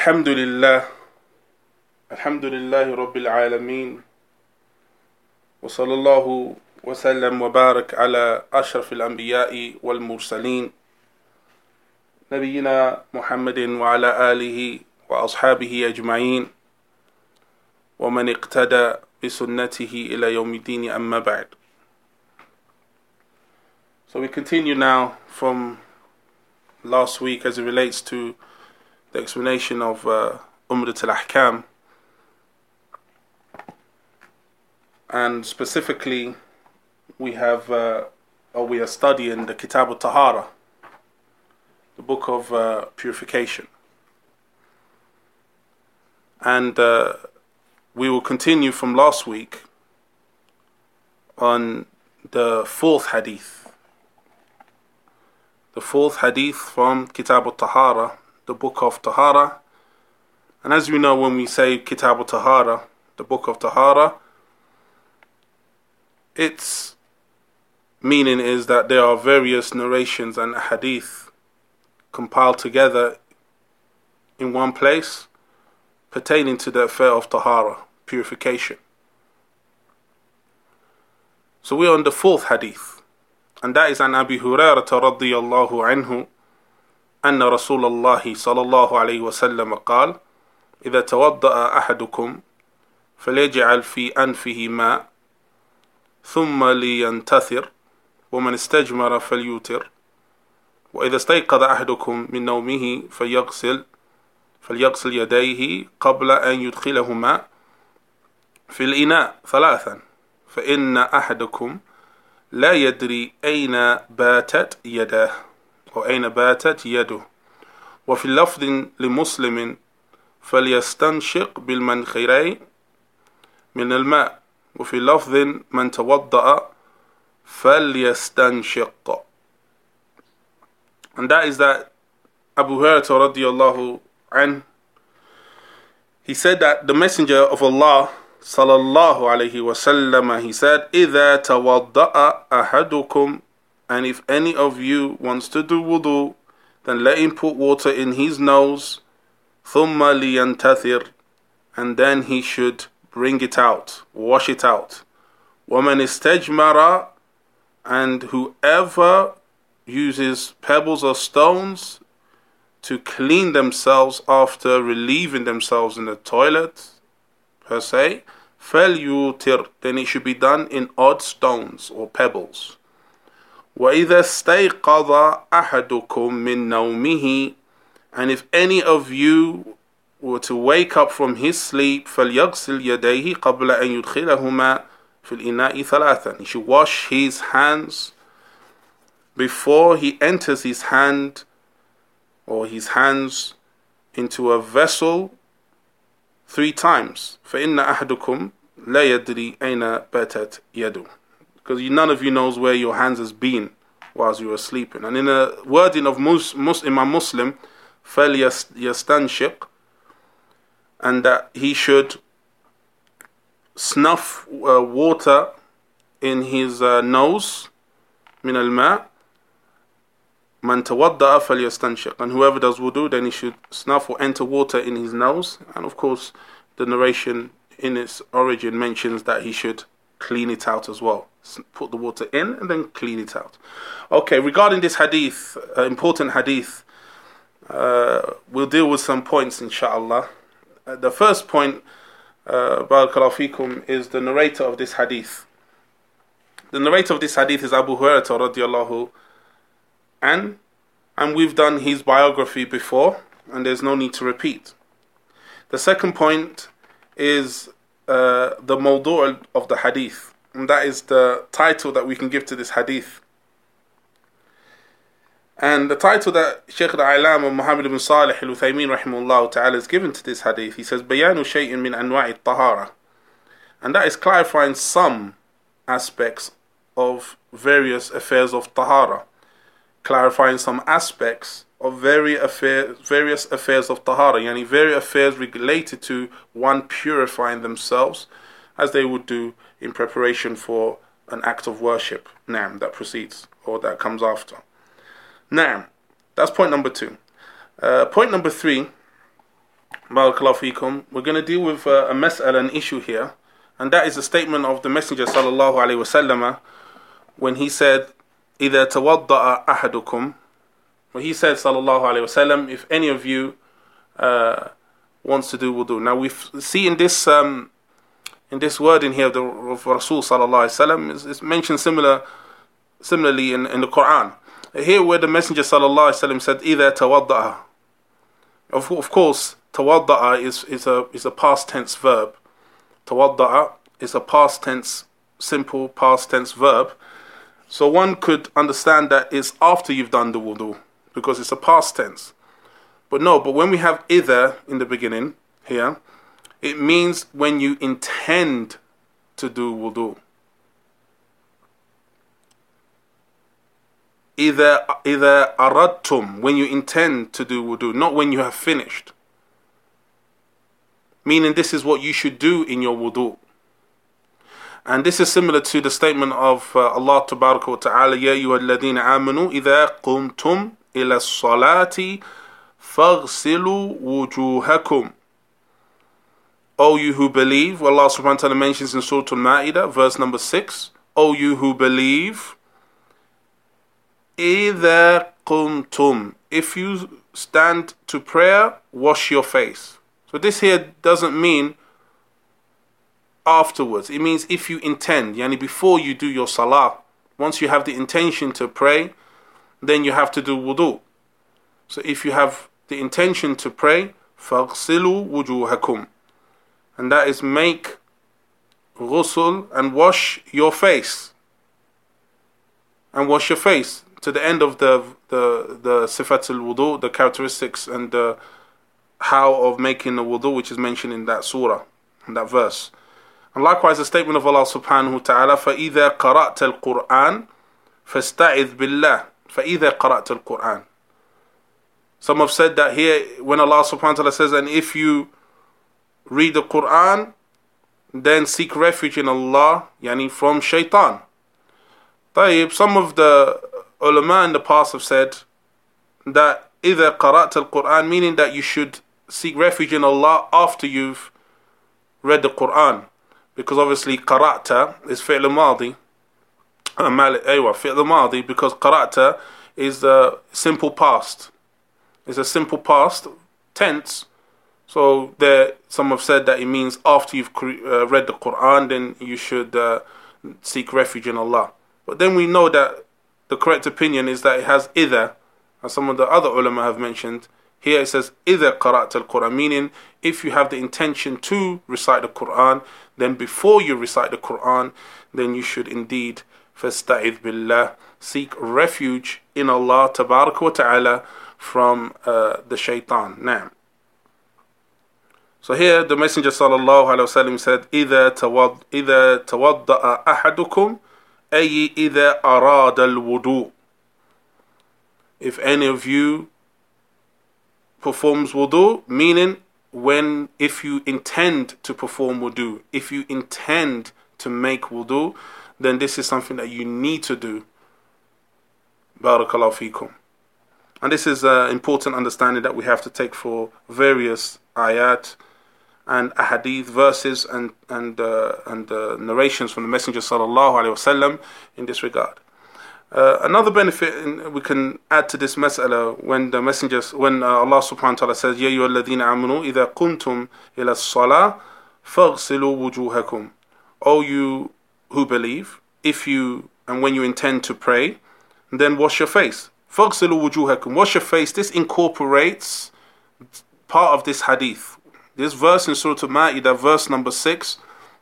الحمد لله الحمد لله رب العالمين وصلى الله وسلم وبارك على أشرف الأنبياء والمرسلين نبينا محمد وعلى آله وأصحابه أجمعين ومن اقتدى بسنته إلى يوم الدين أما بعد. So we continue now from last week as it relates to the explanation of uh, Umdat al-Ahkam and specifically we have uh, or we are studying the Kitab al-Tahara the book of uh, purification. And uh, we will continue from last week on the fourth hadith. The fourth hadith from Kitab al-Tahara the book of Tahara. And as we know, when we say Kitab al Tahara, the book of Tahara, its meaning is that there are various narrations and hadith compiled together in one place pertaining to the affair of Tahara, purification. So we're on the fourth hadith, and that is an Abi Hurairah radiyallahu anhu. أن رسول الله صلى الله عليه وسلم قال إذا توضأ أحدكم فليجعل في أنفه ماء ثم لينتثر ومن استجمر فليوتر وإذا استيقظ أحدكم من نومه فليغسل فليغسل يديه قبل أن يدخلهما في الإناء ثلاثا فإن أحدكم لا يدري أين باتت يداه. وأين باتت يده وفي اللفظ لمسلم فليستنشق بالمنخرين من الماء وفي لفظ من توضأ فليستنشق and that is that Abu Hurairah radiallahu an he said that the messenger of Allah sallallahu alayhi wasallam he said إذا توضأ أحدكم And if any of you wants to do wudu, then let him put water in his nose, ثُمَّ لِيَنْتَثِرْ And then he should bring it out, wash it out. وَمَنْ اسْتَجْمَرَ And whoever uses pebbles or stones to clean themselves after relieving themselves in the toilet, per se, فَلْيُوتِرْ Then it should be done in odd stones or pebbles. وَإِذَا اسْتَيْقَظَ أَحَدُكُم مِّن نَوْمِهِ And if any of you were to wake up from his sleep فَلْيَغْسِلْ يَدَيْهِ قَبْلَ أَن يُدْخِلَهُمَا فِي الْإِنَاءِ ثَلَاثًا He should wash his hands before he enters his hand or his hands into a vessel three times فَإِنَّ أَحَدُكُمْ لَا يَدْرِي أَيْنَ بَاتَتْ يَدُهُ because none of you knows where your hands has been whilst you were sleeping. And in a wording of Mus, Mus, Imam Muslim, فَلْيَسْتَنْشِقْ and that he should snuff uh, water in his uh, nose من الماء من توضأ فليستنشق and whoever does wudu then he should snuff or enter water in his nose and of course the narration in its origin mentions that he should clean it out as well put the water in and then clean it out. Okay, regarding this hadith, uh, important hadith, uh, we'll deal with some points inshallah. Uh, the first point, uh, fikum, is the narrator of this hadith. The narrator of this hadith is Abu Hurairah radiallahu an, and we've done his biography before, and there's no need to repeat. The second point is uh, the mawdu' of the hadith and that is the title that we can give to this hadith. And the title that Shaykh al-Alam of Muhammad ibn Salih al-Uthaymeen rahimahullah ta'ala is given to this hadith, he says, بيان شيء من أنواع الطهارة. And that is clarifying some aspects of various affairs of tahara. Clarifying some aspects of various affairs, various affairs of tahara, yani various affairs related to one purifying themselves as they would do in preparation for an act of worship, nam, that precedes or that comes after. Nam, that's point number two. Uh, point number three, Barakallahu fikum. We're going to deal with uh, a mas'ala, an issue here, and that is a statement of the Messenger sallallahu alaihi wasallam when he said, إِذَا تَوَضَّأَ أَحَدُكُمْ but he said, sallallahu alaihi wasallam, if any of you uh, wants to do wudu. Now we see in this um, in this word in here of, the, of Rasul sallallahu alaihi wasallam is mentioned similar similarly in, in the Quran. Here where the Messenger sallallahu alaihi wasallam said, "Either tawadda'a." Of, of course, tawadda'a is is a is a past tense verb. Tawadda'a is a past tense, simple past tense verb. So one could understand that it's after you've done the wudu because it's a past tense. But no, but when we have either in the beginning here, it means when you intend to do wudu. Either either aradtum when you intend to do wudu, not when you have finished meaning this is what you should do in your wudu. And this is similar to the statement of uh, Allah Ta'ala, Ya ayyuhalladhina amanu idha qumtum ila salati faghsilu wujuhakum. O you who believe, Allah subhanahu wa ta'ala mentions in Surah Al-Ma'idah, verse number 6, O you who believe, إِذَا قُمْتُمْ If you stand to prayer, wash your face. So this here doesn't mean afterwards. It means if you intend, yani before you do your salah, once you have the intention to pray, then you have to do wudu. So if you have the intention to pray, فَاغْسِلُوا وُجُوهَكُمْ And that is make ghusl and wash your face. And wash your face to the end of the the the sifat al wudu, the characteristics and the how of making the wudu, which is mentioned in that surah, in that verse. And likewise, the statement of Allah subhanahu wa ta'ala, فَإِذَا قَرَأْتَ الْقُرْآنِ فَاسْتَعِذْ بِاللَّهِ فَإِذَا قَرَأْتَ الْقُرْآنِ Some have said that here, when Allah subhanahu wa ta'ala says, and if you read the Quran, then seek refuge in Allah, yani from shaitan. طيب, some of the ulama in the past have said that إذا قرأت القرآن meaning that you should seek refuge in Allah after you've read the Quran. Because obviously qara'ta is fi'l madi. أيوة fi'l madi because qara'ta is a simple past. It's a simple past tense. So there, some have said that it means after you've uh, read the Quran, then you should uh, seek refuge in Allah. But then we know that the correct opinion is that it has either, as some of the other ulama have mentioned, here it says, إِذَا قَرَأْتَ الْقُرْآنِ Meaning, if you have the intention to recite the Quran, then before you recite the Quran, then you should indeed فَاسْتَعِذْ بِاللَّهِ Seek refuge in Allah tabarak wa ta'ala from uh, the shaitan. Now, so here the Messenger sallallahu alaihi wasallam said, إِذَا توض إِذَا توضأ أَحَدُكُمْ أي إذا أراد الوضوء If any of you performs wudu, meaning when if you intend to perform wudu, if you intend to make wudu, then this is something that you need to do. Barakallahu fikum. And this is an important understanding that we have to take for various ayat and ahadith verses and and uh, and uh, narrations from the Messenger sallallahu alaihi wasallam in this regard. Uh, another benefit we can add to this mas'ala when the messengers, when uh, Allah subhanahu wa ta'ala says, Ya ayyuhalladhina amanu idha kuntum ila salah faghsilu wujuhakum. O you who believe, if you, and when you intend to pray, then wash your face. Faghsilu wujuhakum. Wash your face. This incorporates part of this hadith. This verse in Surah Al-Ma'idah, verse number 6,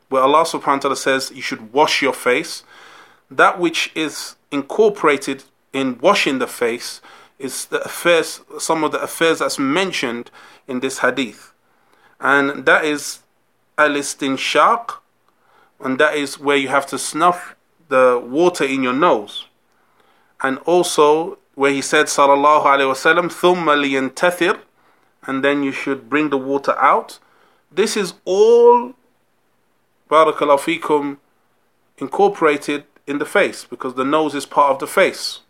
where Allah subhanahu wa ta'ala says you should wash your face. That which is incorporated in washing the face is the affairs, some of the affairs that's mentioned in this hadith. And that is al-istinshaq, and that is where you have to snuff the water in your nose. And also where he said, sallallahu alayhi wasallam, thumma liyantathir, and then you should bring the water out. This is all, barakallahu fikum, incorporated in the face because the nose is part of the face.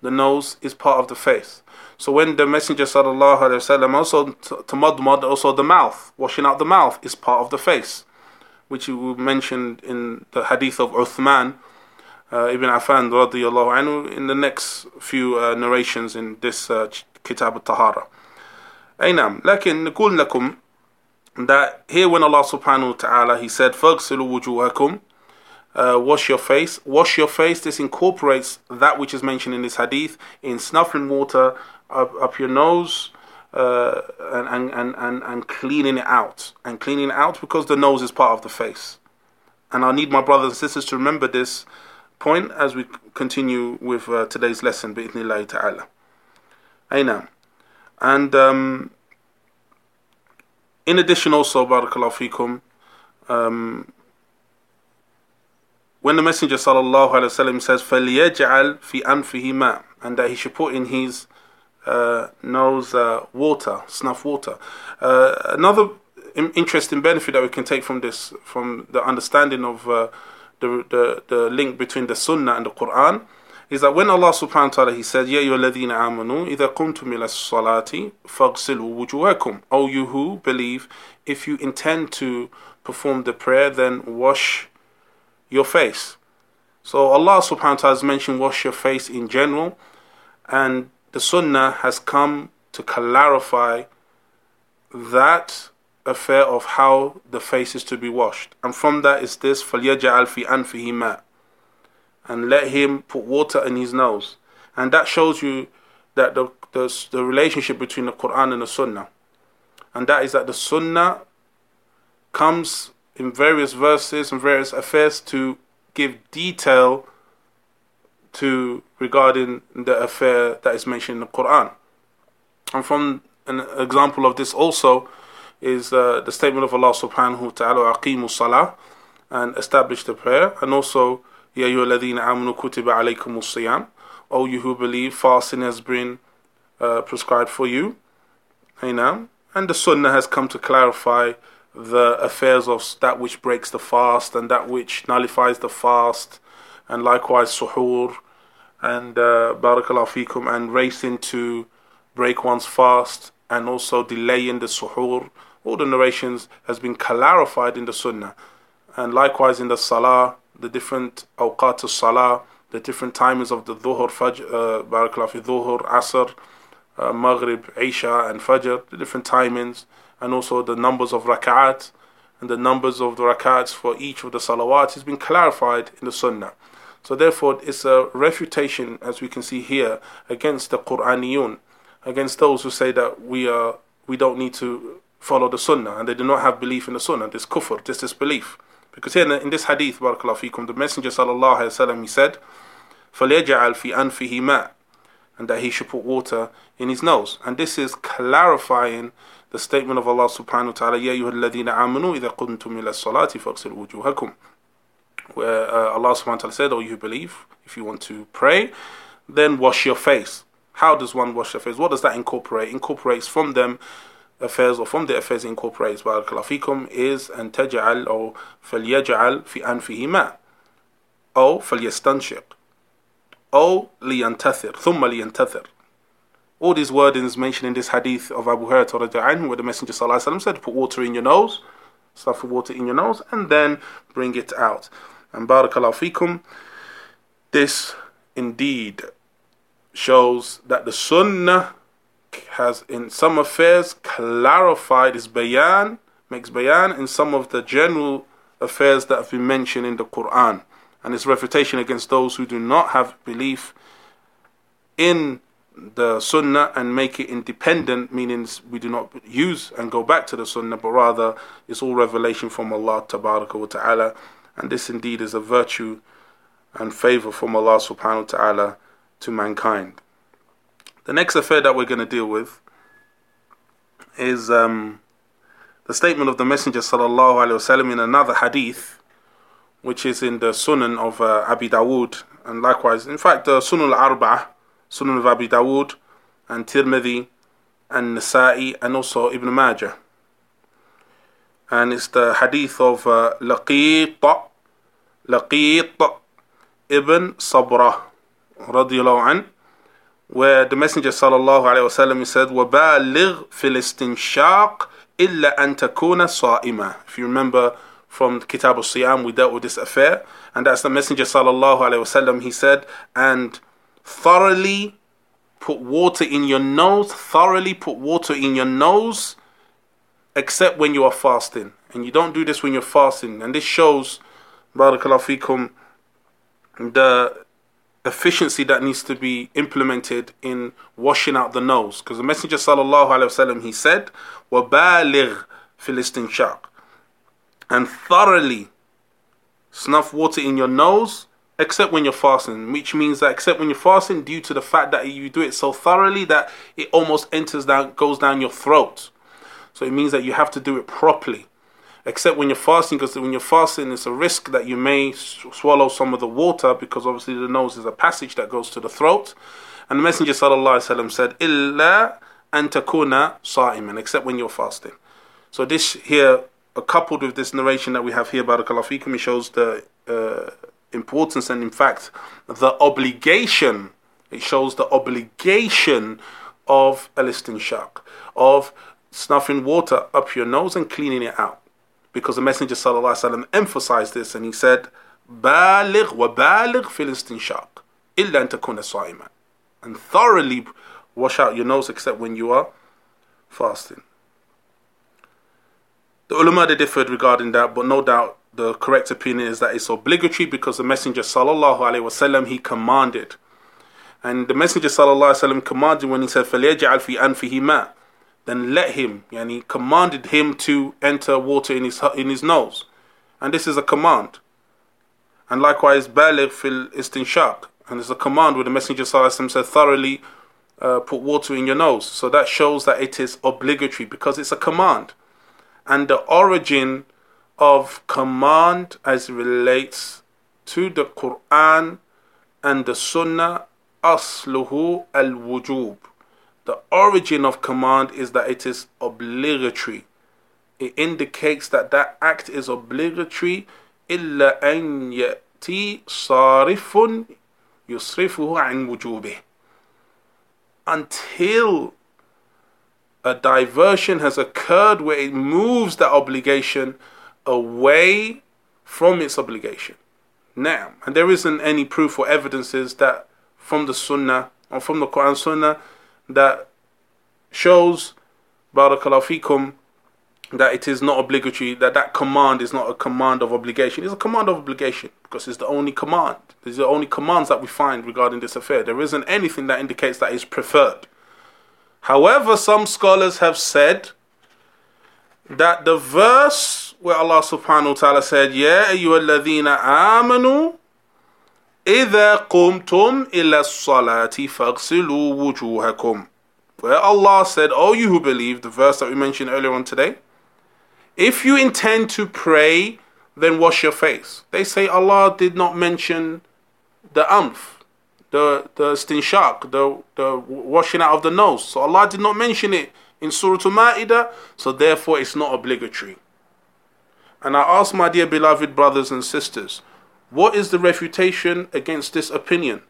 The nose is part of the face. So when the Messenger sallallahu alaihi wasallam also to madmad, also the mouth, washing out the mouth is part of the face, which we mentioned in the hadith of Uthman uh, ibn Affan radiyallahu anhu in the next few uh, narrations in this uh, Kitab al-Tahara. أي نعم لكن نقول لكم that here when Allah subhanahu wa ta'ala he said فَاغْسِلُوا وُجُوهَكُمْ uh, wash your face. Wash your face. This incorporates that which is mentioned in this hadith in snuffling water up, up your nose uh, and, and, and, and cleaning it out. And cleaning it out because the nose is part of the face. And I need my brothers and sisters to remember this point as we continue with uh, today's lesson, bi'ithnillahi ta'ala. Aina. And um, in addition also, barakallahu fikum, um, when the Messenger sallallahu alaihi wasallam says فَلْيَجْعَلْ فِي أَنْفِهِ مَاء and that he should put in his uh, nose uh, water, snuff water. Uh, another interesting benefit that we can take from this, from the understanding of uh, the, the, the link between the Sunnah and the Quran, is that when Allah subhanahu wa ta'ala he said, Ya ayyuhalladhina amanu, idha qumtum ila salati, faghsilu wujuhakum. O you who believe, if you intend to perform the prayer, then wash your face. So Allah subhanahu wa ta'ala has mentioned wash your face in general, and the Sunnah has come to clarify that affair of how the face is to be washed. And from that is this فَلْيَجَعَلْ فِي أَنْفِهِ مَاء And let him put water in his nose. And that shows you that the, the, the relationship between the Quran and the Sunnah. And that is that the Sunnah comes in various verses and various affairs to give detail to regarding the affair that is mentioned in the Quran. And from an example of this also is uh, the statement of Allah subhanahu wa ta'ala, aqimu salah, and establish the prayer, and also, Ya ayyuhalladhina amanu kutiba alaykumus siyam, O you who believe, fasting has been uh, prescribed for you. And the sunnah has come to clarify the affairs of that which breaks the fast and that which nullifies the fast, and likewise suhoor and uh, barakallahu fikum and racing to break one's fast and also delaying the suhoor. All the narrations has been clarified in the sunnah, and likewise in the salah, the different awqat of salah, the different timings of the dhuhr, fajr, uh, barakallahu fi dhuhr, asr, uh, maghrib, isha, and fajr, the different timings and also the numbers of rak'at and the numbers of the rak'ats for each of the salawat has been clarified in the sunnah. So therefore it's a refutation as we can see here against the Quraniyun, against those who say that we are we don't need to follow the sunnah and they do not have belief in the sunnah, this kufr, this disbelief. Because here in this hadith, barakallahu fikum, the Messenger sallallahu alayhi wa sallam, he said, فَلْيَجْعَلْ فِي أَنْفِهِ مَاء and that he should put water in his nose. And this is clarifying the statement of Allah subhanahu wa ta'ala, Ya ayyuhalladhina amanu idha qumtum ila salati faqsil wujuhakum. Where uh, Allah subhanahu wa ta'ala said, Oh, you believe, if you want to pray, then wash your face. How does one wash their face? What does that incorporate? Incorporates from them affairs or from the affairs incorporates barakallahu fikum is and taj'al or فليجعل في أنفه ماء أو فليستنشق أو لينتثر ثم لينتثر all these wordings mentioned in this hadith of Abu Hurairah where the Messenger ﷺ said, put water in your nose, stuff of water in your nose, and then bring it out. And barakallahu fikum, this indeed shows that the Sunnah has in some affairs clarified its bayan, makes bayan in some of the general affairs that have been mentioned in the Quran. And its refutation against those who do not have belief in the sunnah and make it independent, meaning we do not use and go back to the sunnah, but rather it's all revelation from Allah ta'ala. And this indeed is a virtue and favor from Allah subhanahu wa ta'ala to mankind. The next affair that we're going to deal with is um, the statement of the Messenger sallallahu alaihi wasallam in another hadith, which is in the Sunan of uh, Abi Dawood, and likewise, in fact, the Sunan al-Arba, Sunan of Abi Dawood and Tirmidhi and Nasa'i and also Ibn Majah. And it's the hadith of uh, Laqit, Laqit ibn Sabra radiallahu an, where the Messenger sallallahu alaihi wasallam said, وَبَالِغْ فِي الْإِسْتِنْشَاقِ إِلَّا أَن تَكُونَ صَائِمًا If you remember from Kitab al-Siyam, we dealt with this affair, and that's the Messenger sallallahu alaihi wasallam. He said, and thoroughly put water in your nose, thoroughly put water in your nose, except when you are fasting. And you don't do this when you're fasting. And this shows, barakallahu fikum, the efficiency that needs to be implemented in washing out the nose. Because the Messenger sallallahu alaihi wasallam he said, وَبَالِغْ فِي الْإِسْتِنْشَاقِ And thoroughly snuff water in your nose except when you're fasting, which means that except when you're fasting, due to the fact that you do it so thoroughly that it almost enters down, goes down your throat. So it means that you have to do it properly. Except when you're fasting, because when you're fasting, it's a risk that you may swallow some of the water, because obviously the nose is a passage that goes to the throat. And the Messenger sallallahu said, "Illa antakuna sa'iman," except when you're fasting. So this here, coupled with this narration that we have here, barakallahu it shows the uh, importance and in fact the obligation it shows the obligation of al-istinshaq of snuffing water up your nose and cleaning it out because the messenger sallallahu emphasized this and he said baligh wa baligh fil istinshaq illa an takuna sa'iman and thoroughly wash out your nose except when you are fasting the ulama they differed regarding that but no doubt the correct opinion is that it's obligatory because the Messenger sallallahu alaihi wasallam he commanded, and the Messenger sallallahu alaihi wasallam commanded when he said فَلْيَجْعَلْ فِي أَنْفِهِ مَاء then let him, and he commanded him to enter water in his in his nose, and this is a command. And likewise, baligh fil istinshaq, and it's a command where the Messenger said thoroughly uh, put water in your nose. So that shows that it is obligatory because it's a command, and the origin of command as relates to the Quran and the Sunnah asluhu al wujub. The origin of command is that it is obligatory. It indicates that that act is obligatory إلا أن يأتي صارف يصرفه عن وجوبه until a diversion has occurred where it moves that obligation away from its obligation. Now, and there isn't any proof or evidences that from the Sunnah or from the Quran Sunnah that shows, Barakallahu fikum, that it is not obligatory, that that command is not a command of obligation. It's a command of obligation because it's the only command. These are the only commands that we find regarding this affair. There isn't anything that indicates that it's preferred. However, some scholars have said that the verse where Allah subhanahu wa ta'ala said, Ya ayyuhalladhina amanu إِذَا قُمْتُمْ إِلَى الصَّلَاةِ فَاغْسِلُوا وُجُوهَكُمْ Where Allah said, O you who believe, the verse that we mentioned earlier on today, if you intend to pray, then wash your face. They say Allah did not mention the amph, the the stinshak, the the washing out of the nose. So Allah did not mention it in Surah Al-Ma'idah, so therefore it's not obligatory. And I ask my dear beloved brothers and sisters, what is the refutation against this opinion?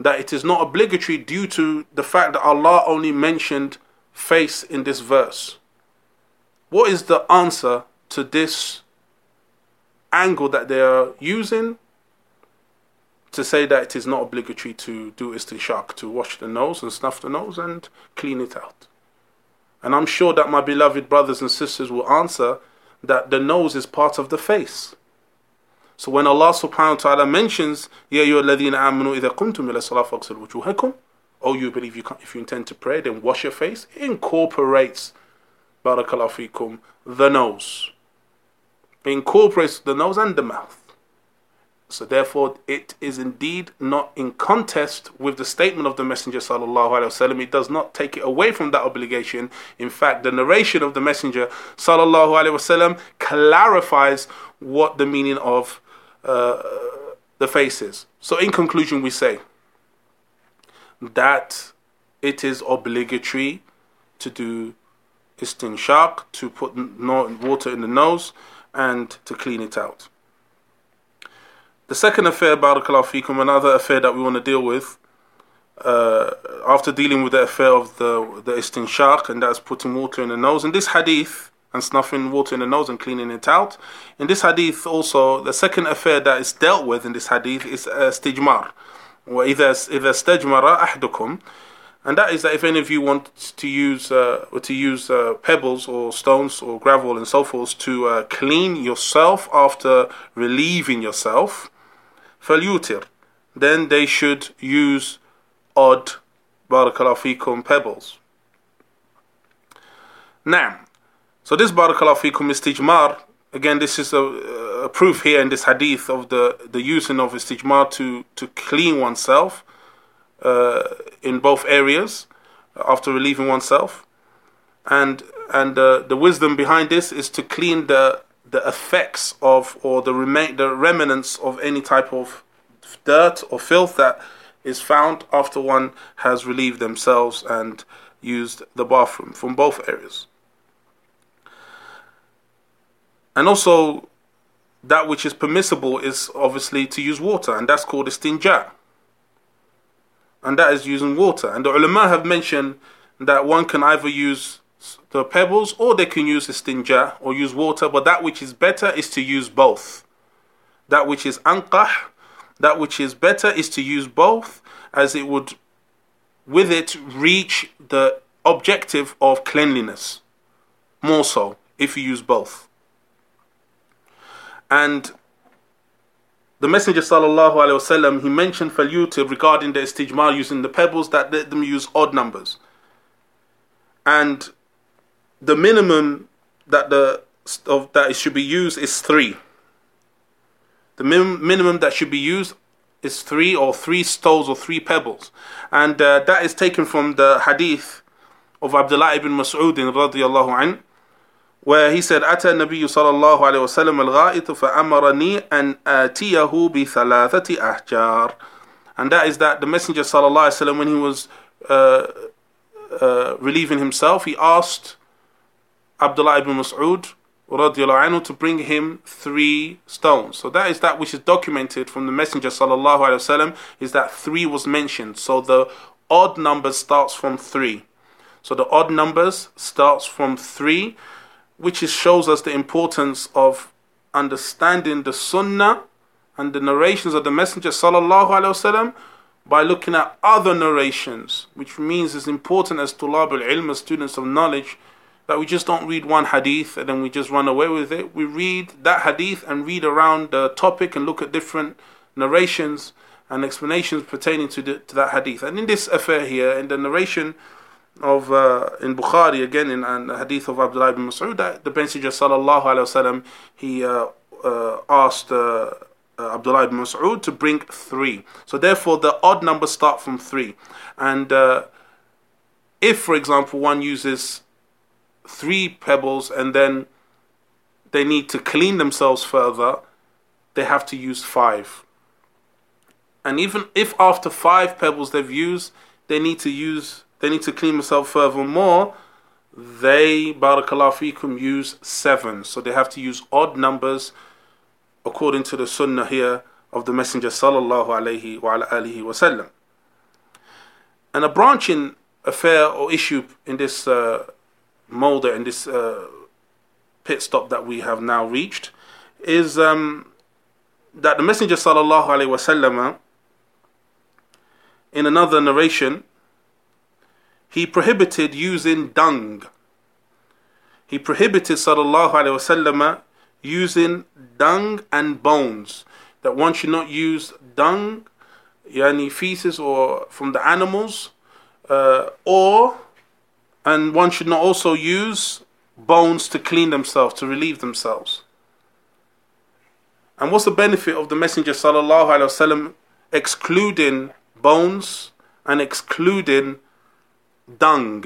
That it is not obligatory due to the fact that Allah only mentioned face in this verse. What is the answer to this angle that they are using to say that it is not obligatory to do istinshaq, to wash the nose and snuff the nose and clean it out? And I'm sure that my beloved brothers and sisters will answer that the nose is part of the face. So when Allah subhanahu wa ta'ala mentions, Ya ayyuhalladhina amanu idha qumtum ila salat wujuhakum, oh you believe you can if you intend to pray, then wash your face, it incorporates, barakallahu fikum, the nose. It incorporates the nose and the mouth. So therefore, it is indeed not in contest with the statement of the Messenger sallallahu alaihi wasallam. It does not take it away from that obligation. In fact, the narration of the Messenger sallallahu alaihi wasallam clarifies what the meaning of the faces. So, in conclusion, we say that it is obligatory to do istinshaq, to put water in the nose, and to clean it out. The second affair, Barakallahu Fikum, another affair that we want to deal with, uh, after dealing with the affair of the the istinshaq, and that's putting water in the nose. and this hadith, and snuffing water in the nose and cleaning it out. In this hadith, also, the second affair that is dealt with in this hadith is uh, stijmar. وإذا إذا استجمر أحدكم and that is that if any of you want to use uh, to use uh, pebbles or stones or gravel and so forth to uh, clean yourself after relieving yourself, فليوتر, then they should use odd barakallahu fikum pebbles. Now, so this barakallahu fikum istijmar. Again, this is a, a, proof here in this hadith of the, the using of istijmar to, to clean oneself uh, in both areas after relieving oneself. And and uh, the wisdom behind this is to clean the the effects of or the remain the remnants of any type of dirt or filth that is found after one has relieved themselves and used the bathroom from both areas. And also, that which is permissible is obviously to use water, and that's called istinja. And that is using water. And the ulama have mentioned that one can either use the pebbles or they can use istinja or use water, but that which is better is to use both. That which is anqah, that which is better is to use both, as it would with it reach the objective of cleanliness more so if you use both. And the Messenger sallallahu alaihi wasallam he mentioned falyutir regarding the istijmar using the pebbles that let them use odd numbers. And the minimum that the of that it should be used is three. The min- minimum that should be used is three or three stones or three pebbles, and uh, that is taken from the hadith of Abdullah ibn Mas'ud radiallahu anhu where he said, أتى النبي صلى الله عليه وسلم الغائط فأمرني أن آتيه بثلاثة أحجار. And that is that the Messenger صلى الله عليه وسلم, when he was uh, uh, relieving himself, he asked Abdullah ibn Mas'ud anhu, to bring him three stones. So that is that which is documented from the Messenger sallallahu alaihi wasallam is that three was mentioned. So the odd number starts from three. So the odd numbers starts from three which is, shows us the importance of understanding the Sunnah and the narrations of the Messenger sallallahu alaihi wasallam by looking at other narrations, which means it's important as tulab al-ilm, students of knowledge, that we just don't read one hadith and then we just run away with it. We read that hadith and read around the topic and look at different narrations and explanations pertaining to, the, to that hadith. And in this affair here, in the narration of uh, in Bukhari again in the hadith of Abdullah ibn Mas'ud that the Messenger sallallahu alaihi wasallam he uh, uh, asked uh, uh, Abdullah ibn Mas'ud to bring three. So therefore the odd numbers start from three, and uh, if for example one uses three pebbles and then they need to clean themselves further, they have to use five. And even if after five pebbles they've used, they need to use they need to clean themselves furthermore. They, barakallah fikum, use seven. So they have to use odd numbers according to the sunnah here of the Messenger sallallahu alayhi wa wasallam. And a branching affair or issue in this uh, molder, in this uh, pit stop that we have now reached, is um, that the Messenger sallallahu alayhi wasallam, in another narration, he prohibited using dung. He prohibited sallallahu alaihi wasallam using dung and bones. That one should not use dung, yani feces or from the animals, uh, or and one should not also use bones to clean themselves, to relieve themselves. And what's the benefit of the Messenger sallallahu alaihi wasallam excluding bones and excluding dung.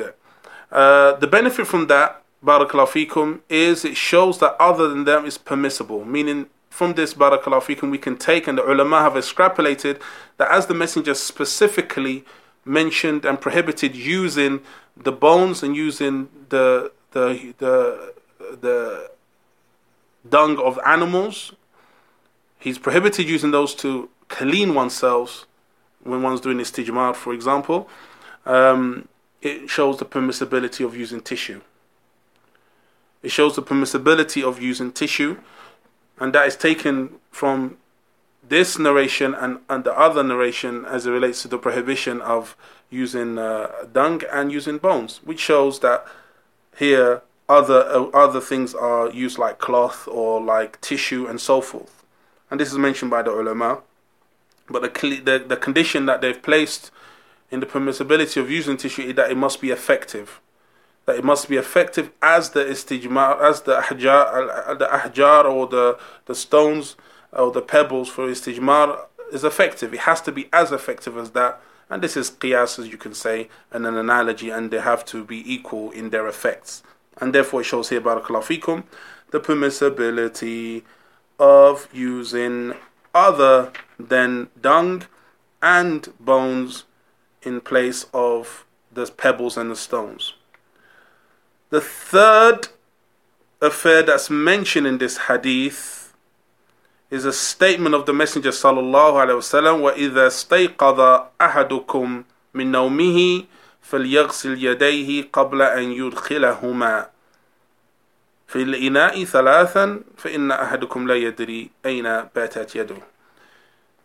Uh, the benefit from that, barakallahu fikum, is it shows that other than them is permissible. Meaning, from this barakallahu fikum, we can take, and the ulama have extrapolated that as the messenger specifically mentioned and prohibited using the bones and using the the the the dung of animals, he's prohibited using those to clean oneself when one's doing istijmar, for example, um, it shows the permissibility of using tissue. It shows the permissibility of using tissue, and that is taken from this narration and, and the other narration as it relates to the prohibition of using uh, dung and using bones, which shows that here other uh, other things are used like cloth or like tissue and so forth. And this is mentioned by the ulama. But the, the, the condition that they've placed in the permissibility of using tissue that it must be effective. That it must be effective as the istijmar, as the ahjar, uh, the ahjar or the, the stones or the pebbles for istijmar is effective. It has to be as effective as that. And this is qiyas, as you can say, and an analogy, and they have to be equal in their effects. And therefore, it shows here, barakallahu fikum, the permissibility of using other than dung and bones in place of the pebbles and the stones. The third affair that's mentioned in this hadith is a statement of the Messenger sallallahu alaihi wasallam وَإِذَا اسْتَيْقَظَ أَحَدُكُمْ مِنْ نَوْمِهِ فليغسل يديه قبل أن يدخلهما في الإناء ثلاثا فإن أحدكم لا يدري أين باتت يده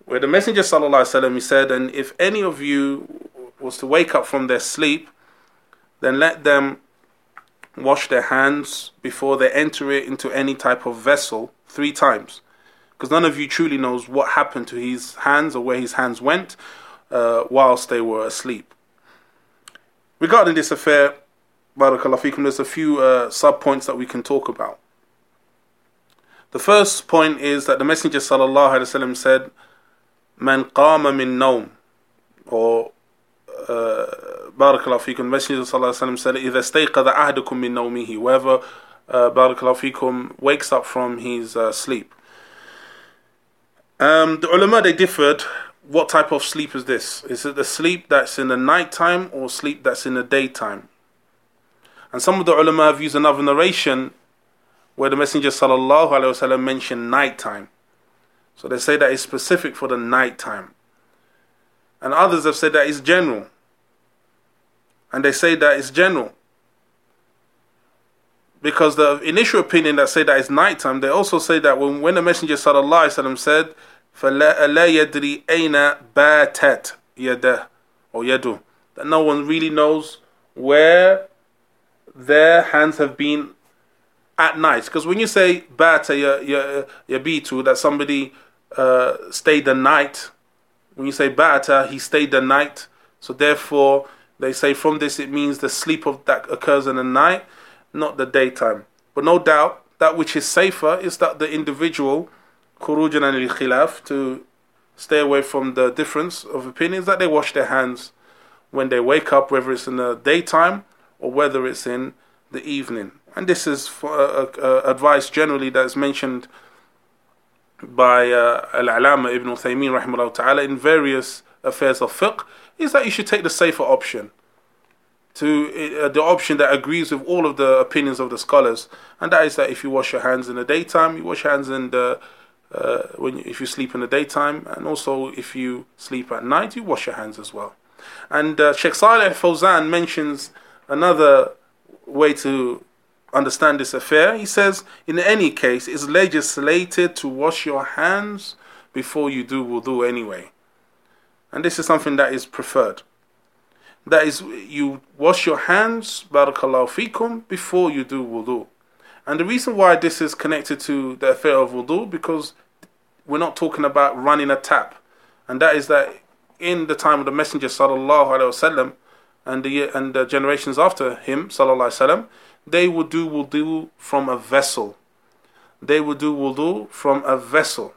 where the Messenger وسلم, he said, and if any of you was to wake up from their sleep, then let them wash their hands before they enter it into any type of vessel three times. Because none of you truly knows what happened to his hands or where his hands went uh, whilst they were asleep. Regarding this affair, Barakallah fikum, there's a few uh, sub points that we can talk about. The first point is that the Messenger sallallahu alaihi wasallam said, "Man qama min nawm," or uh, Barakallah fikum. The Messenger sallallahu alaihi wasallam said, "إذا استيقظ أحدكم من نومه," whoever uh, Barakallah fikum wakes up from his uh, sleep. Um, the ulama they differed. What type of sleep is this? Is it the sleep that's in the night time or sleep that's in the daytime? And some of the ulama have used another narration where the Messenger sallallahu alaihi wasallam mentioned nighttime. So they say that it's specific for the nighttime. And others have said that it's general. And they say that it's general. Because the initial opinion that say that it's nighttime, they also say that when, when the Messenger sallallahu alaihi wasallam said, فَلَا يَدْرِي أَيْنَ بَاتَتْ يَدَهُ or yadu, that no one really knows where their hands have been at night. Because when you say bata yabitu, that somebody uh, stayed the night, when you say bata, he stayed the night. So therefore, they say from this it means the sleep of that occurs in the night, not the daytime. But no doubt, that which is safer is that the individual, khurujan al khilaf, to stay away from the difference of opinions, that they wash their hands when they wake up, whether it's in the daytime or whether it's in the evening. And this is for, uh, uh, advice generally that is mentioned by uh, Al-Alama Ibn Uthaymeen rahimahullah ta'ala in various affairs of fiqh is that you should take the safer option to uh, the option that agrees with all of the opinions of the scholars and that is that if you wash your hands in the daytime you wash your hands in the uh, when you, if you sleep in the daytime and also if you sleep at night you wash your hands as well. And uh, Sheikh Saleh Fawzan mentions another way to understand this affair, he says, in any case, it's legislated to wash your hands before you do wudu anyway. And this is something that is preferred. That is, you wash your hands, barakallahu fikum, before you do wudu. And the reason why this is connected to the affair of wudu, because we're not talking about running a tap. And that is that in the time of the Messenger sallallahu alaihi wasallam, and the and the generations after him, sallallahu alaihi wasallam, they would do wudu from a vessel. They would do wudu from a vessel.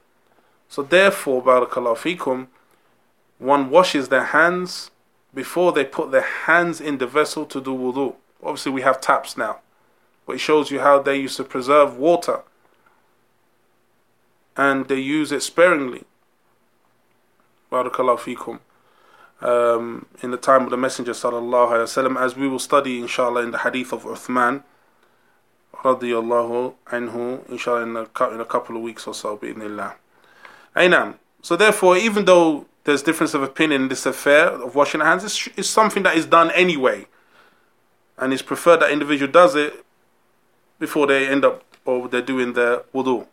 So therefore, barakallahu fikum, one washes their hands before they put their hands in the vessel to do wudu. Obviously, we have taps now, but it shows you how they used to preserve water and they use it sparingly. Barakallahu fikum um, in the time of the Messenger sallallahu alaihi wasallam, as we will study inshallah in the hadith of Uthman radiyallahu anhu inshallah in a, in a couple of weeks or so bi'idhnillah. Aynam. So therefore, even though there's difference of opinion in this affair of washing hands, it's, it's something that is done anyway. And it's preferred that individual does it before they end up or they're doing their wudu.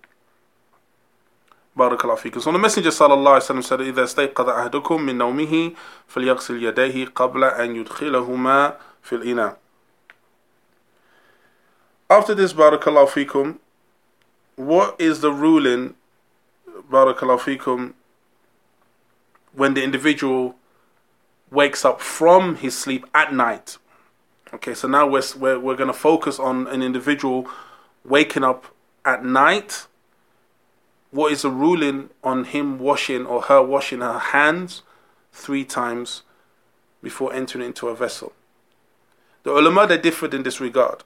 بارك الله فيكم. So the Messenger صلى الله عليه وسلم said إذا استيقظ أحدكم من نومه فليغسل يديه قبل أن يدخلهما في الإناء. After this, بارك الله فيكم, what is the ruling, بارك الله فيكم, when the individual wakes up from his sleep at night? Okay, so now we're, we're, we're going to focus on an individual waking up at night what is the ruling on him washing or her washing her hands three times before entering into a vessel? The ulama they differed in this regard.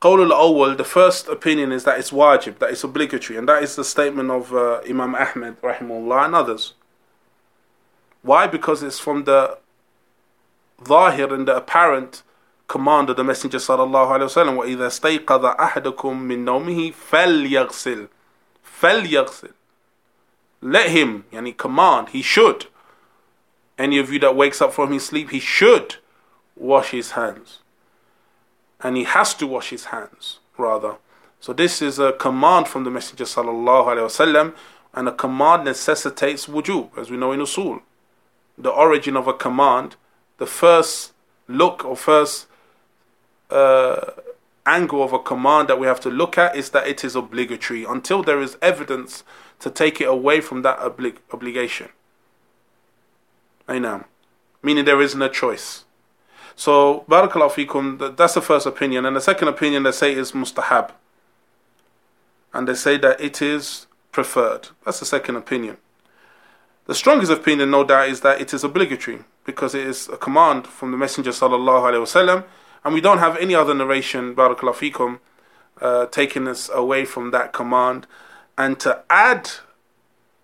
Qawl al-awwal, the first opinion is that it's wajib, that it's obligatory, and that is the statement of uh, Imam Ahmed rahimahullah and others. Why? Because it's from the zahir and the apparent command of the Messenger sallallahu alaihi wasallam. وَإِذَا اسْتَيْقَظَ أَحَدُكُم مِّن نَوْمِهِ فَلْيَغْسِلْ فَلْيَغْسِلْ Let him, yani command, he should. Any of you that wakes up from his sleep, he should wash his hands. And he has to wash his hands, rather. So this is a command from the Messenger sallallahu alaihi wasallam, and a command necessitates wujub, as we know in usul. The origin of a command, the first look or first uh, angle of a command that we have to look at is that it is obligatory until there is evidence to take it away from that oblig- obligation. Know. Meaning there isn't a choice. So, barakallahu fikum, that's the first opinion. And the second opinion they say is mustahab. And they say that it is preferred. That's the second opinion. The strongest opinion, no doubt, is that it is obligatory because it is a command from the Messenger sallallahu alaihi wasallam and we don't have any other narration, barakallahu fikum, uh, taking us away from that command. And to add,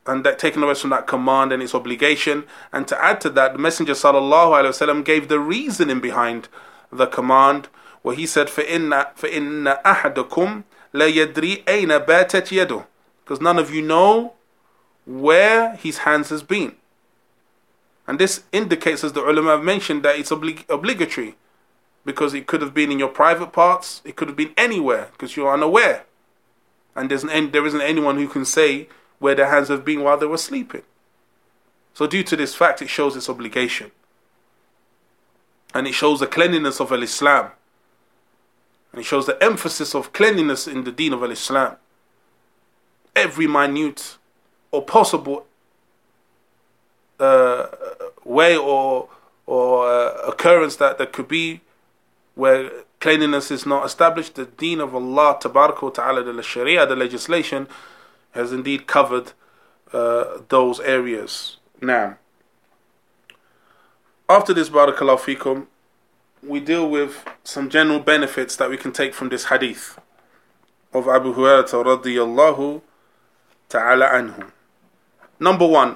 and that taking away from that command and its obligation, and to add to that, the Messenger sallallahu alaihi wasallam gave the reasoning behind the command, where he said, فَإِنَّ, فإن أَحَدَكُمْ لَا يَدْرِي أَيْنَ بَاتَتْ يَدُهُ Because none of you know where his hands has been. And this indicates, as the ulama have mentioned, that it's oblig- obligatory because it could have been in your private parts, it could have been anywhere because you're unaware. And there's an, there isn't anyone who can say where their hands have been while they were sleeping. So, due to this fact, it shows its obligation. And it shows the cleanliness of Al Islam. And it shows the emphasis of cleanliness in the deen of Al Islam. Every minute or possible uh, way or, or uh, occurrence that there could be where cleanliness is not established, the deen of Allah Ta'ala, the Sharia, the legislation, has indeed covered uh, those areas. Now, after this, Barakallahu Fikum, we deal with some general benefits that we can take from this hadith of Abu Hurairah radiyallahu ta'ala anhu. Number one,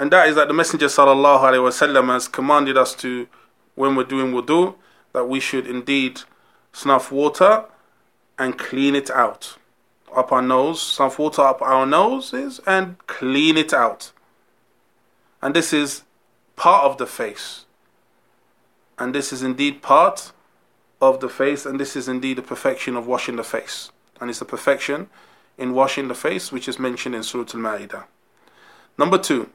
and that is that the Messenger sallallahu alaihi wasallam has commanded us to, when we're doing wudu, that we should indeed snuff water and clean it out. Up our nose, snuff water up our noses and clean it out. And this is part of the face. And this is indeed part of the face, and this is indeed the perfection of washing the face. And it's the perfection in washing the face which is mentioned in Surah Al Ma'idah. Number two,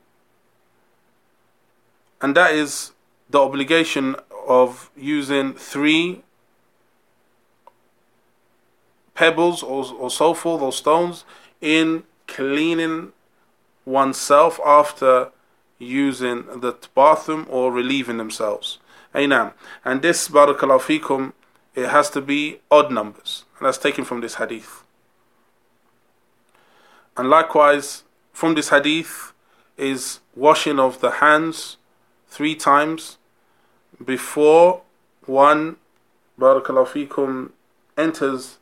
and that is the obligation of using three pebbles or, or so forth or stones in cleaning oneself after using the bathroom or relieving themselves. Aynam. And this, barakallahu fikum, it has to be odd numbers. And that's taken from this hadith. And likewise, from this hadith is washing of the hands three times before one barakallahu fikum enters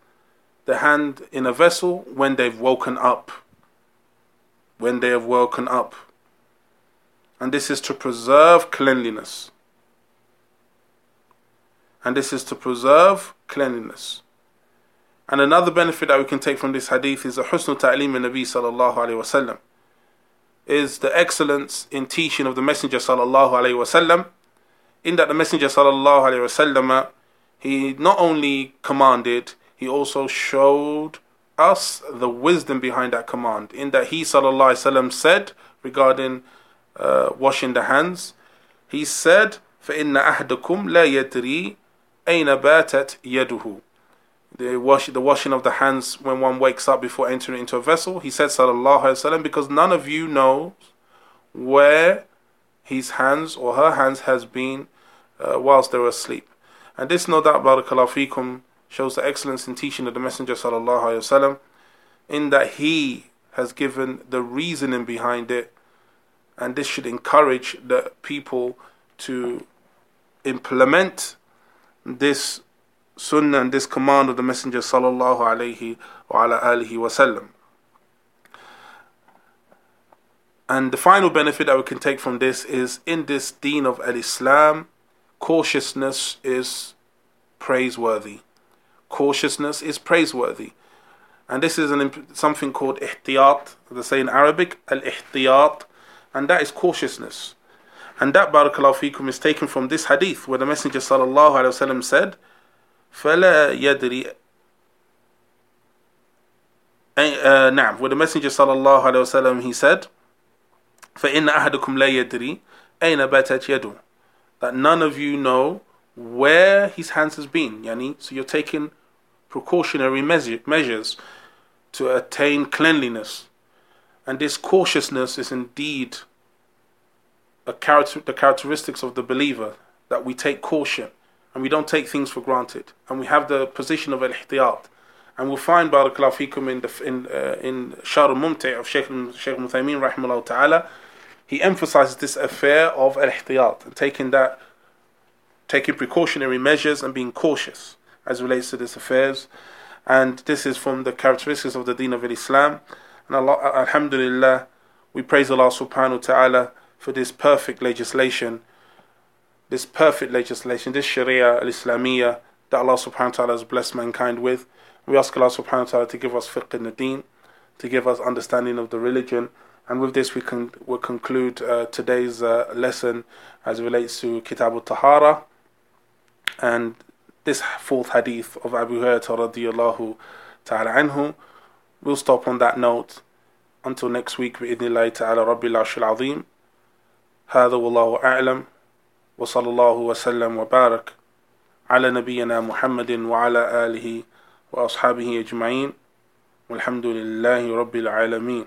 the hand in a vessel when they've woken up. When they have woken up. And this is to preserve cleanliness. And this is to preserve cleanliness. And another benefit that we can take from this hadith is a husn ta'lim nabi sallallahu wasallam is the excellence in teaching of the Messenger sallallahu wasallam In that the Messenger sallallahu alaihi wasallam, he not only commanded, he also showed us the wisdom behind that command. In that he sallallahu alaihi wasallam said regarding uh, washing the hands, he said, فَإِنَّ أَحْدَكُمْ لَا يَدْرِي أَيْنَ بَاتَتْ يَدُهُ the wash the washing of the hands when one wakes up before entering into a vessel. He said, Sallallahu Alaihi Wasallam, because none of you knows where his hands or her hands has been uh, whilst they were asleep. And this, no doubt, Barakallahu Fikum, shows the excellence in teaching of the Messenger Sallallahu Alaihi Wasallam, in that he has given the reasoning behind it, and this should encourage the people to implement this sunnah and this command of the Messenger sallallahu alayhi wa alihi wasallam. And the final benefit that we can take from this is in this deen of Al Islam, cautiousness is praiseworthy. Cautiousness is praiseworthy. And this is an, something called ihtiyat, they say in Arabic, al ihtiyat, and that is cautiousness. And that, barakallahu fikum, is taken from this hadith where the Messenger sallallahu alayhi wasallam said, فلا يدري uh, نعم where the messenger صلى الله عليه وسلم he said فإن أحدكم لا يدري أين باتت يده that none of you know where his hands has been yani? So you're taking precautionary measure, measures to attain cleanliness. And this cautiousness is indeed a character, the characteristics of the believer that we take caution and we don't take things for granted, and we have the position of al-ihtiyat. And we'll find Barakallahu fikum in the in uh, in Shar al-Mumti' of Sheikh Muthaymeen rahimahullah ta'ala, he emphasizes this affair of al-ihtiyat and taking that taking precautionary measures and being cautious as relates to this affairs. And this is from the characteristics of the Deen of Islam. And Allah, Alhamdulillah, we praise Allah subhanahu wa ta'ala for this perfect legislation this perfect legislation, this Sharia al Islamiyah that Allah subhanahu wa ta'ala has blessed mankind with. We ask Allah subhanahu wa ta'ala to give us fiqh in the deen, to give us understanding of the religion. And with this, we can we'll conclude uh, today's uh, lesson as it relates to Kitab al Tahara and this fourth hadith of Abu Hurairah radiallahu ta'ala anhu. We'll stop on that note until next week بإذن الله تعالى رب العرش العظيم هذا والله أعلم وصلى الله وسلم وبارك على نبينا محمد وعلى آله وأصحابه أجمعين والحمد لله رب العالمين